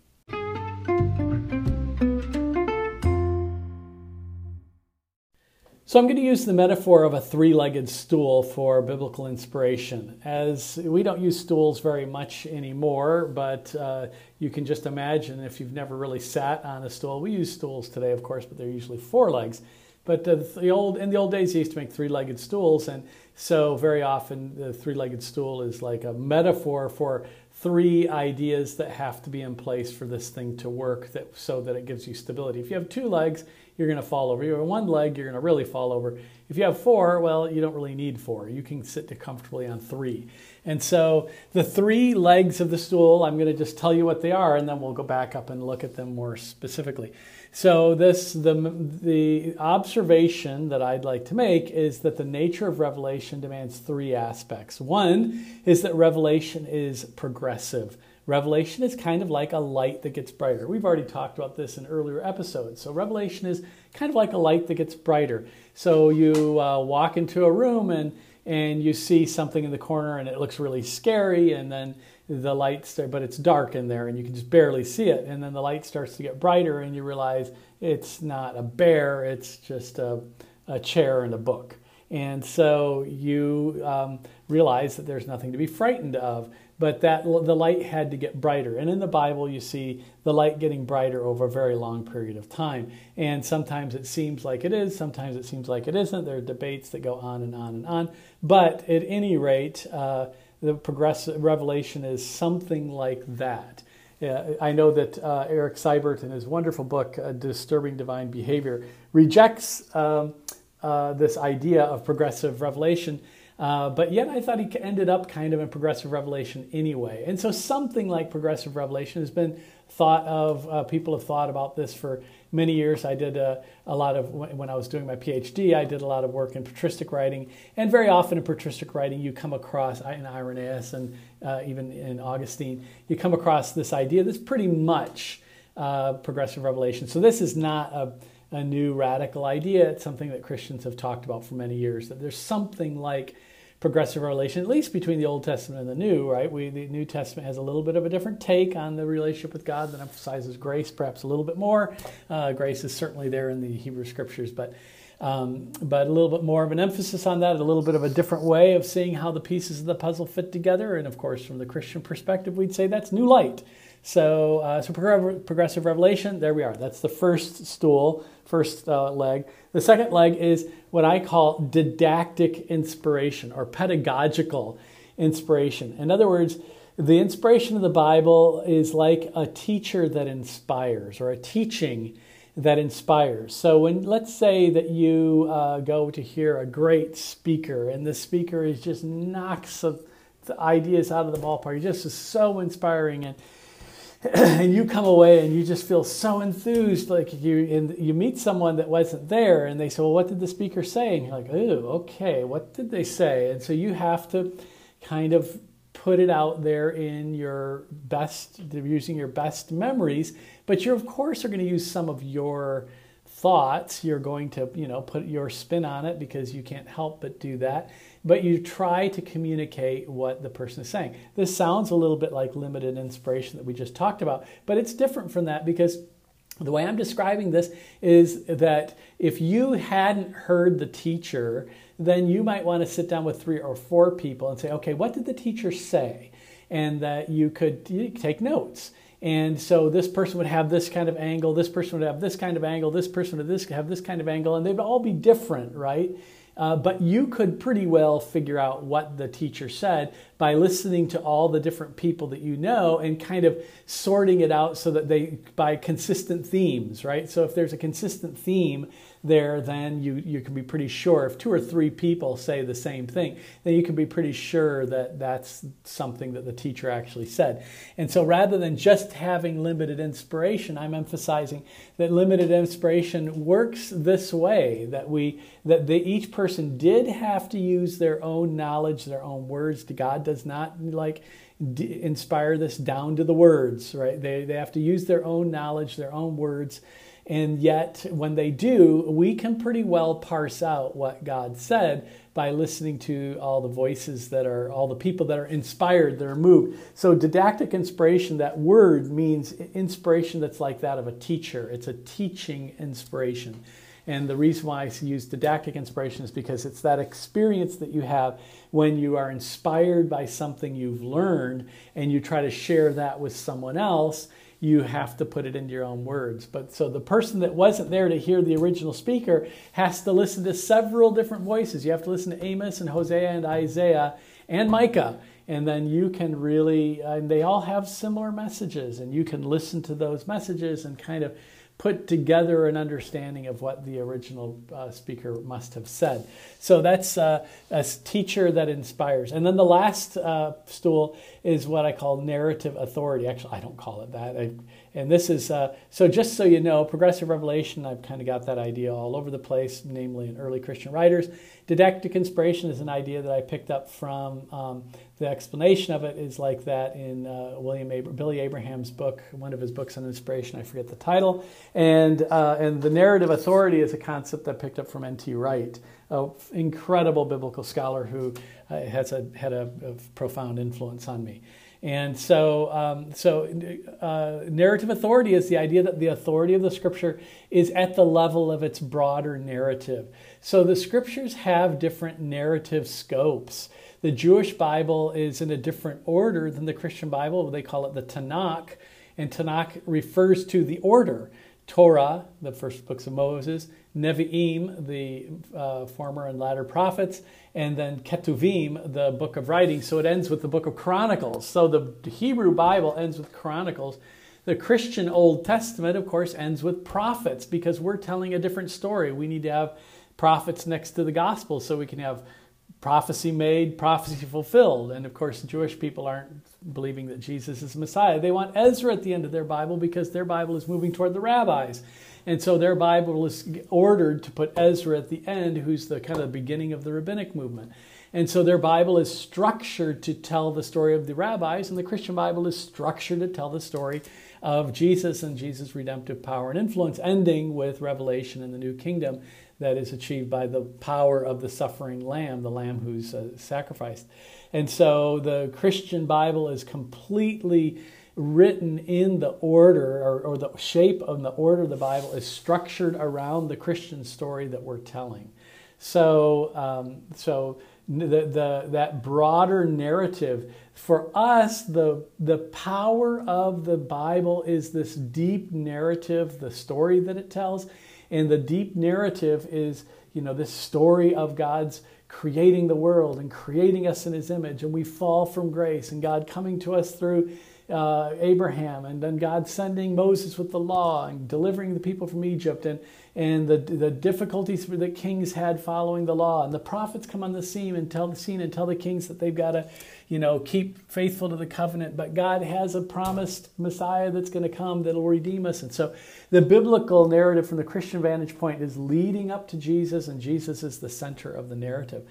S2: So I'm going to use the metaphor of a three-legged stool for biblical inspiration. As we don't use stools very much anymore, but uh, you can just imagine if you've never really sat on a stool. We use stools today, of course, but they're usually four legs. But the old in the old days, they used to make three-legged stools, and so very often the three-legged stool is like a metaphor for three ideas that have to be in place for this thing to work that, so that it gives you stability. If you have two legs, you're going to fall over. You have one leg, you're going to really fall over. If you have four, well, you don't really need four. You can sit comfortably on three. And so the three legs of the stool, I'm going to just tell you what they are, and then we'll go back up and look at them more specifically. So this the the observation that I'd like to make is that the nature of revelation demands three aspects. One is that revelation is progressive. Revelation is kind of like a light that gets brighter. We've already talked about this in earlier episodes. So revelation is kind of like a light that gets brighter. So you uh, walk into a room and and you see something in the corner and it looks really scary and then the light start, but it's dark in there and you can just barely see it. And then the light starts to get brighter and you realize it's not a bear, it's just a, a chair and a book. And so you um, realize that there's nothing to be frightened of, but that the light had to get brighter. And in the Bible, you see the light getting brighter over a very long period of time. And sometimes it seems like it is, sometimes it seems like it isn't. There are debates that go on and on and on. But at any rate, uh, the progressive revelation is something like that. Uh, I know that uh, Eric Seibert, in his wonderful book, uh, Disturbing Divine Behavior, rejects um, uh, this idea of progressive revelation, uh, but yet I thought he ended up kind of in progressive revelation anyway. And so something like progressive revelation has been thought of, uh, people have thought about this for many years. I did a, a, lot of, when I was doing my PhD, I did a lot of work in patristic writing. And very often in patristic writing, you come across, in Irenaeus and uh, even in Augustine, you come across this idea that's pretty much uh, progressive revelation. So this is not a, a new radical idea. It's something that Christians have talked about for many years, that there's something like progressive revelation, at least between the Old Testament and the New, right? We, the New Testament has a little bit of a different take on the relationship with God that emphasizes grace perhaps a little bit more. Uh, grace is certainly there in the Hebrew Scriptures, but um, but a little bit more of an emphasis on that, a little bit of a different way of seeing how the pieces of the puzzle fit together. And of course, from the Christian perspective, we'd say that's new light. So, uh, so progressive revelation, there we are. That's the first stool, first uh, leg. The second leg is what I call didactic inspiration or pedagogical inspiration. In other words, the inspiration of the Bible is like a teacher that inspires or a teaching that inspires. So when let's say that you uh, go to hear a great speaker and the speaker is just knocks the ideas out of the ballpark, He just is so inspiring and and you come away and you just feel so enthused like you and you meet someone that wasn't there and they say well what did the speaker say? And you're like oh okay what did they say? And so you have to kind of put it out there in your best using your best memories but you of course are going to use some of your thoughts. You're going to you know put your spin on it because you can't help but do that but you try to communicate what the person is saying. This sounds a little bit like limited inspiration that we just talked about, but it's different from that because the way I'm describing this is that if you hadn't heard the teacher, then you might want to sit down with three or four people and say, okay, what did the teacher say? And that you could take notes. And so this person would have this kind of angle, this person would have this kind of angle, this person would have this kind of angle, and they'd all be different, right? Uh, but you could pretty well figure out what the teacher said by listening to all the different people that you know and kind of sorting it out so that they by consistent themes, right? So if there's a consistent theme there, then you, you can be pretty sure. If two or three people say the same thing, then you can be pretty sure that that's something that the teacher actually said. And so rather than just having limited inspiration, I'm emphasizing that limited inspiration works this way that we that each person did have to use their own knowledge, their own words. God does not like inspire this down to the words, right? They, they have to use their own knowledge, their own words and yet, when they do, we can pretty well parse out what God said by listening to all the voices that are, all the people that are inspired, that are moved. So, didactic inspiration, that word means inspiration that's like that of a teacher. It's a teaching inspiration. And the reason why I use didactic inspiration is because it's that experience that you have when you are inspired by something you've learned and you try to share that with someone else you have to put it into your own words. But so the person that wasn't there to hear the original speaker has to listen to several different voices. You have to listen to Amos and Hosea and Isaiah and Micah. And then you can really, and they all have similar messages, and you can listen to those messages and kind of put together an understanding of what the original uh, speaker must have said. So that's uh, a teacher that inspires. And then the last uh, stool is what I call narrative authority. Actually, I don't call it that. I, and this is, uh, so just so you know, progressive revelation, I've kind of got that idea all over the place, namely in early Christian writers. Didactic inspiration is an idea that I picked up from um, the explanation of it is like that in uh, William Billy Abraham's book, one of his books on inspiration. I forget the title. And uh, and the narrative authority is a concept that I picked up from N.T. Wright, an incredible biblical scholar who uh, has a, had a, a, profound influence on me. And so, um, so uh, narrative authority is the idea that the authority of the scripture is at the level of its broader narrative. So the scriptures have different narrative scopes. The Jewish Bible is in a different order than the Christian Bible. They call it the Tanakh, and Tanakh refers to the order. Torah, the first books of Moses, Nevi'im, the uh, former and latter prophets, and then Ketuvim, the book of writings. So it ends with the book of Chronicles. So the Hebrew Bible ends with Chronicles. The Christian Old Testament, of course, ends with prophets because we're telling a different story. We need to have prophets next to the gospel so we can have prophecy made, prophecy fulfilled. And of course, Jewish people aren't believing that Jesus is Messiah. They want Ezra at the end of their Bible because their Bible is moving toward the rabbis. And so their Bible is ordered to put Ezra at the end, who's the kind of beginning of the rabbinic movement. And so their Bible is structured to tell the story of the rabbis, and the Christian Bible is structured to tell the story of Jesus and Jesus' redemptive power and influence, ending with Revelation and the new kingdom that is achieved by the power of the suffering lamb, the lamb who's uh, sacrificed. And so the Christian Bible is completely written in the order or, or the shape of the order of the Bible is structured around the Christian story that we're telling. So, um, so the, the, that broader narrative for us, the, the power of the Bible is this deep narrative, the story that it tells. And the deep narrative is, you know, this story of God's creating the world and creating us in his image. And we fall from grace and God coming to us through uh, Abraham and then God sending Moses with the law and delivering the people from Egypt and, and the, the difficulties that kings had following the law. And the prophets come on the scene and tell the scene and tell the kings that they've got to you know, keep faithful to the covenant, but God has a promised Messiah that's going to come that'll redeem us. And so the biblical narrative from the Christian vantage point is leading up to Jesus, and Jesus is the center of the narrative.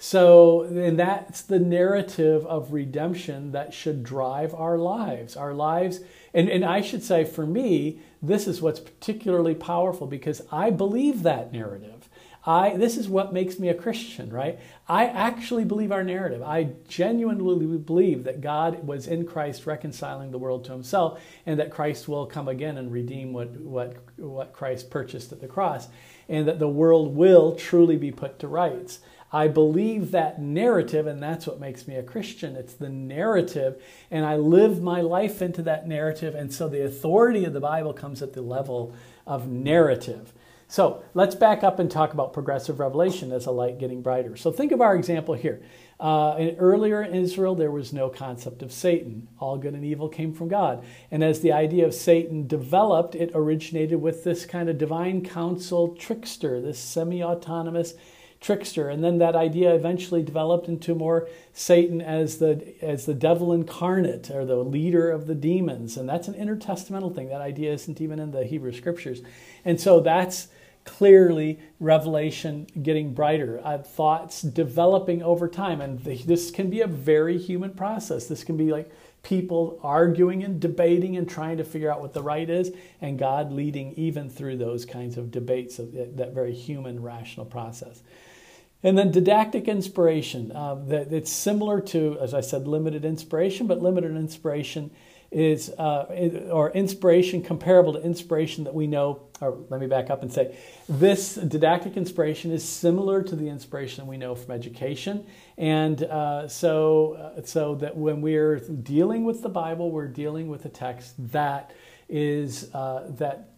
S2: So, and that's the narrative of redemption that should drive our lives. Our lives, and, and I should say for me, this is what's particularly powerful because I believe that narrative. I, this is what makes me a Christian, right? I actually believe our narrative. I genuinely believe that God was in Christ reconciling the world to himself and that Christ will come again and redeem what, what, what Christ purchased at the cross and that the world will truly be put to rights. I believe that narrative, and that's what makes me a Christian. It's the narrative, and I live my life into that narrative. And so the authority of the Bible comes at the level of narrative. So let's back up and talk about progressive revelation as a light getting brighter. So think of our example here. Uh, earlier in Israel, there was no concept of Satan. All good and evil came from God. And as the idea of Satan developed, it originated with this kind of divine counsel trickster, this semi autonomous trickster. And then that idea eventually developed into more Satan as the, as the devil incarnate or the leader of the demons. And that's an intertestamental thing. That idea isn't even in the Hebrew scriptures. And so that's clearly revelation getting brighter, uh, thoughts developing over time. And this can be a very human process. This can be like people arguing and debating and trying to figure out what the right is, and God leading even through those kinds of debates of that very human, rational process. And then didactic inspiration. Uh, that it's similar to, as I said, limited inspiration, but limited inspiration is uh, or inspiration comparable to inspiration that we know. Or let me back up and say, this didactic inspiration is similar to the inspiration we know from education, and uh, so uh, so that when we're dealing with the Bible, we're dealing with a text that is uh, that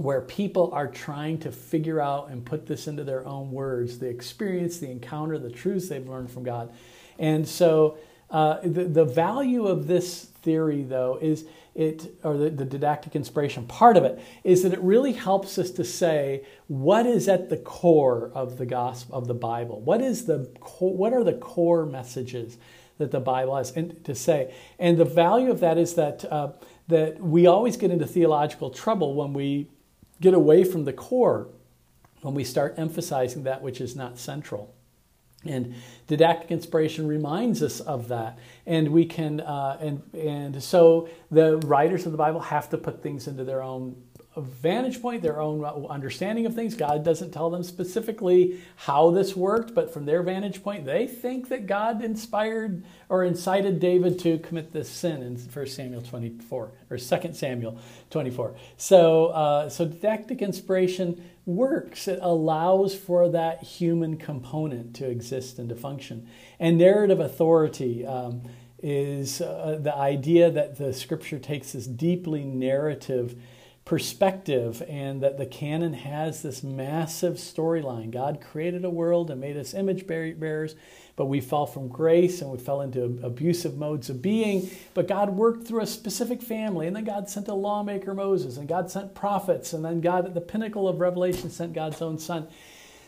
S2: where people are trying to figure out and put this into their own words the experience, the encounter, the truths they've learned from God. And so uh, the, the value of this theory, though, is it, or the, the didactic inspiration part of it, is that it really helps us to say what is at the core of the gospel of the Bible. What is the what are the core messages that the Bible has and to say? And the value of that is that uh, that we always get into theological trouble when we get away from the core when we start emphasizing that which is not central. And didactic inspiration reminds us of that, and we can, uh, and and so the writers of the Bible have to put things into their own vantage point, their own understanding of things. God doesn't tell them specifically how this worked, but from their vantage point, they think that God inspired or incited David to commit this sin in 1 Samuel 24 or 2 Samuel 24. So, uh, so didactic inspiration works. It allows for that human component to exist and to function. And narrative authority. Um, is uh, the idea that the scripture takes this deeply narrative perspective and that the canon has this massive storyline. God created a world and made us image bearers, but we fell from grace and we fell into abusive modes of being. But God worked through a specific family, and then God sent a lawmaker, Moses, and God sent prophets, and then God, at the pinnacle of Revelation, sent God's own Son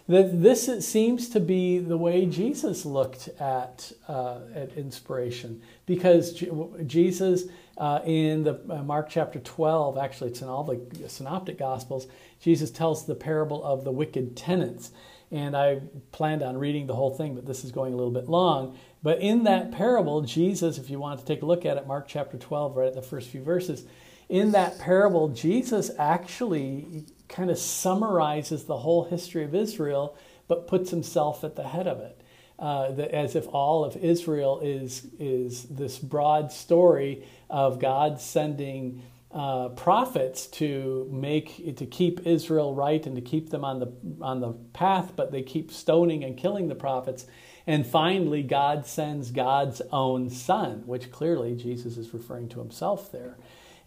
S2: that this seems to be the way Jesus looked at, uh, at inspiration because Jesus uh, in the uh, Mark chapter 12, actually it's in all the synoptic gospels, Jesus tells the parable of the wicked tenants. And I planned on reading the whole thing, but this is going a little bit long. But in that parable, Jesus, if you want to take a look at it, Mark chapter 12, right at the first few verses, in that parable, Jesus actually kind of summarizes the whole history of Israel, but puts himself at the head of it. Uh, as if all of Israel is, is this broad story of God sending uh, prophets to make to keep Israel right and to keep them on the on the path, but they keep stoning and killing the prophets. And finally, God sends God's own Son, which clearly Jesus is referring to himself there.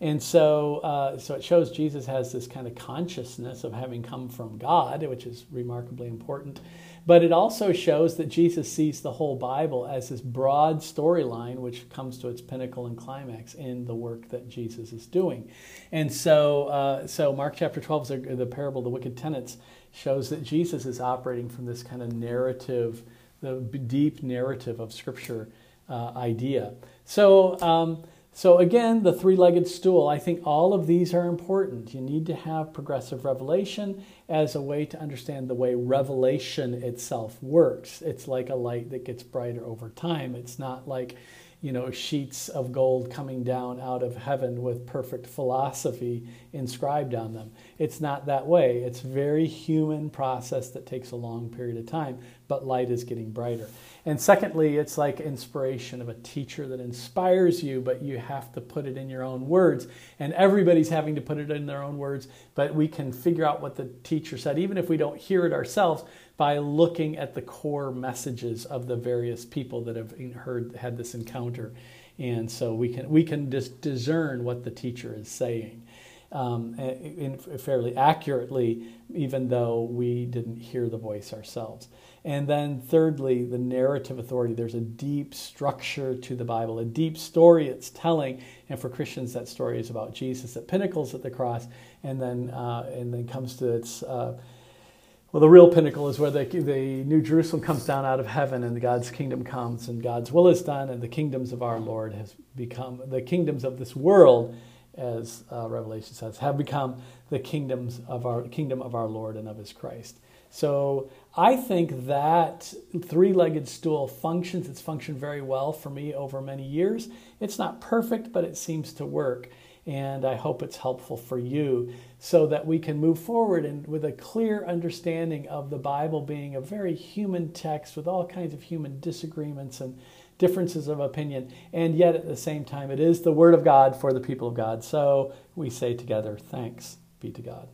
S2: And so, uh, so it shows Jesus has this kind of consciousness of having come from God, which is remarkably important. But it also shows that Jesus sees the whole Bible as this broad storyline, which comes to its pinnacle and climax in the work that Jesus is doing. And so, uh, so Mark chapter 12, is the parable of the wicked tenants, shows that Jesus is operating from this kind of narrative, the deep narrative of Scripture uh, idea. So, um, so, again, the three legged stool, I think all of these are important. You need to have progressive revelation as a way to understand the way revelation itself works. It's like a light that gets brighter over time. It's not like, you know, sheets of gold coming down out of heaven with perfect philosophy inscribed on them. It's not that way. It's very human process that takes a long period of time, but light is getting brighter. And secondly, it's like inspiration of a teacher that inspires you, but you have to put it in your own words. And everybody's having to put it in their own words, but we can figure out what the teacher said, even if we don't hear it ourselves, by looking at the core messages of the various people that have heard had this encounter. And so we can we can just discern what the teacher is saying. Um, in, fairly accurately, even though we didn't hear the voice ourselves. And then, thirdly, the narrative authority. There's a deep structure to the Bible, a deep story it's telling. And for Christians, that story is about Jesus that pinnacles at the cross, and then uh, and then comes to its uh, well, the real pinnacle is where the, the New Jerusalem comes down out of heaven, and God's kingdom comes, and God's will is done, and the kingdoms of our Lord has become the kingdoms of this world, as uh, Revelation says, have become the kingdoms of our kingdom of our Lord and of His Christ. So I think that three legged stool functions. It's functioned very well for me over many years. It's not perfect, but it seems to work. And I hope it's helpful for you so that we can move forward and with a clear understanding of the Bible being a very human text with all kinds of human disagreements and differences of opinion, and yet at the same time, it is the Word of God for the people of God. So we say together, thanks be to God.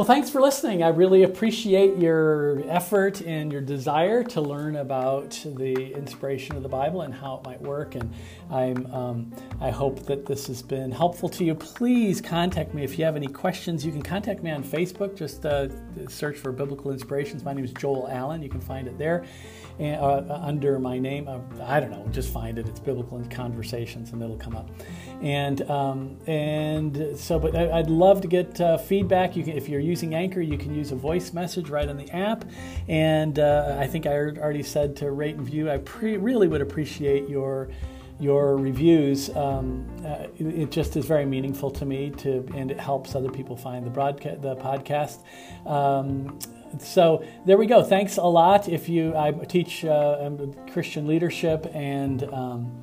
S2: Well, thanks for listening. I really appreciate your effort and your desire to learn about the inspiration of the Bible and how it might work. And I'm, um, I hope that this has been helpful to you. Please contact me if you have any questions. You can contact me on Facebook. Just uh, search for Biblical Inspirations. My name is Joel Allen. You can find it there and, uh, under my name. Uh, I don't know. Just find it. It's Biblical Conversations, and it'll come up. And um, and so, but I, would love to get uh, feedback. You can, if you're using Anchor, you can use a voice message right on the app. And uh, I think I already said to rate and view. I pre- really would appreciate your your reviews. Um, uh, it, just is very meaningful to me to, and it helps other people find the broadcast, the podcast. Um, so there we go. Thanks a lot. If you, I teach uh, Christian leadership and. Um,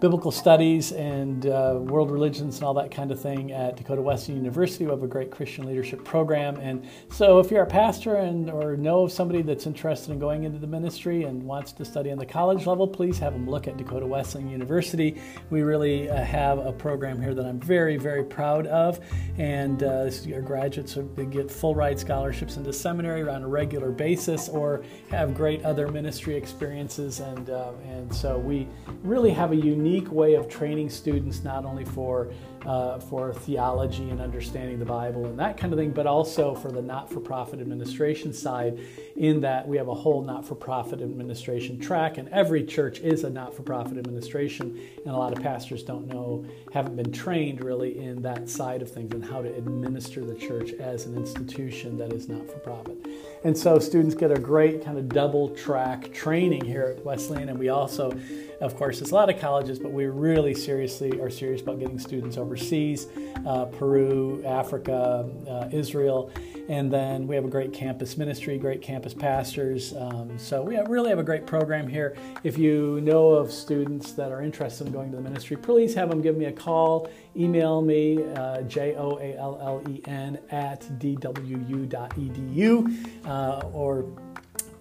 S2: biblical studies and uh, world religions and all that kind of thing at Dakota Wesleyan University. We have a great Christian leadership program. And so if you're a pastor and or know of somebody that's interested in going into the ministry and wants to study on the college level, please have them look at Dakota Wesleyan University. We really uh, have a program here that I'm very, very proud of. And uh, our graduates get full ride scholarships into seminary on a regular basis or have great other ministry experiences. And, uh, and so we really have a unique unique way of training students not only for uh, for theology and understanding the Bible and that kind of thing, but also for the not for profit administration side, in that we have a whole not for profit administration track, and every church is a not for profit administration. And a lot of pastors don't know, haven't been trained really in that side of things and how to administer the church as an institution that is not for profit. And so students get a great kind of double track training here at Wesleyan, and we also of course, there's a lot of colleges, but we really seriously are serious about getting students overseas uh, Peru, Africa, uh, Israel. And then we have a great campus ministry, great campus pastors. Um, so we have, really have a great program here. If you know of students that are interested in going to the ministry, please have them give me a call, email me, uh, J O A L L E N at dwu.edu, uh, or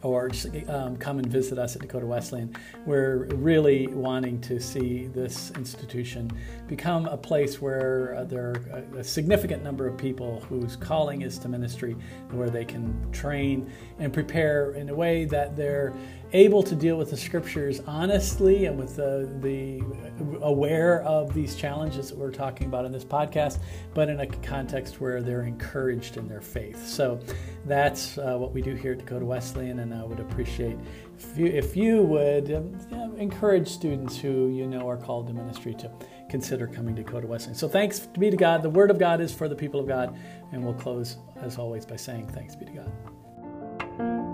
S2: or just um, come and visit us at Dakota Wesleyan. We're really wanting to see this institution become a place where uh, there are a, a, significant number of people whose calling is to ministry, where they can train and prepare in a way that they're able to deal with the scriptures honestly and with the, the aware of these challenges that we're talking about in this podcast, but in a context where they're encouraged in their faith. So that's uh, what we do here at Dakota Wesleyan, and I would appreciate if you, if you would um, encourage students who you know are called to ministry to consider coming to Dakota Wesleyan. So thanks be to God. The Word of God is for the people of God, and we'll close, as always, by saying thanks be to God.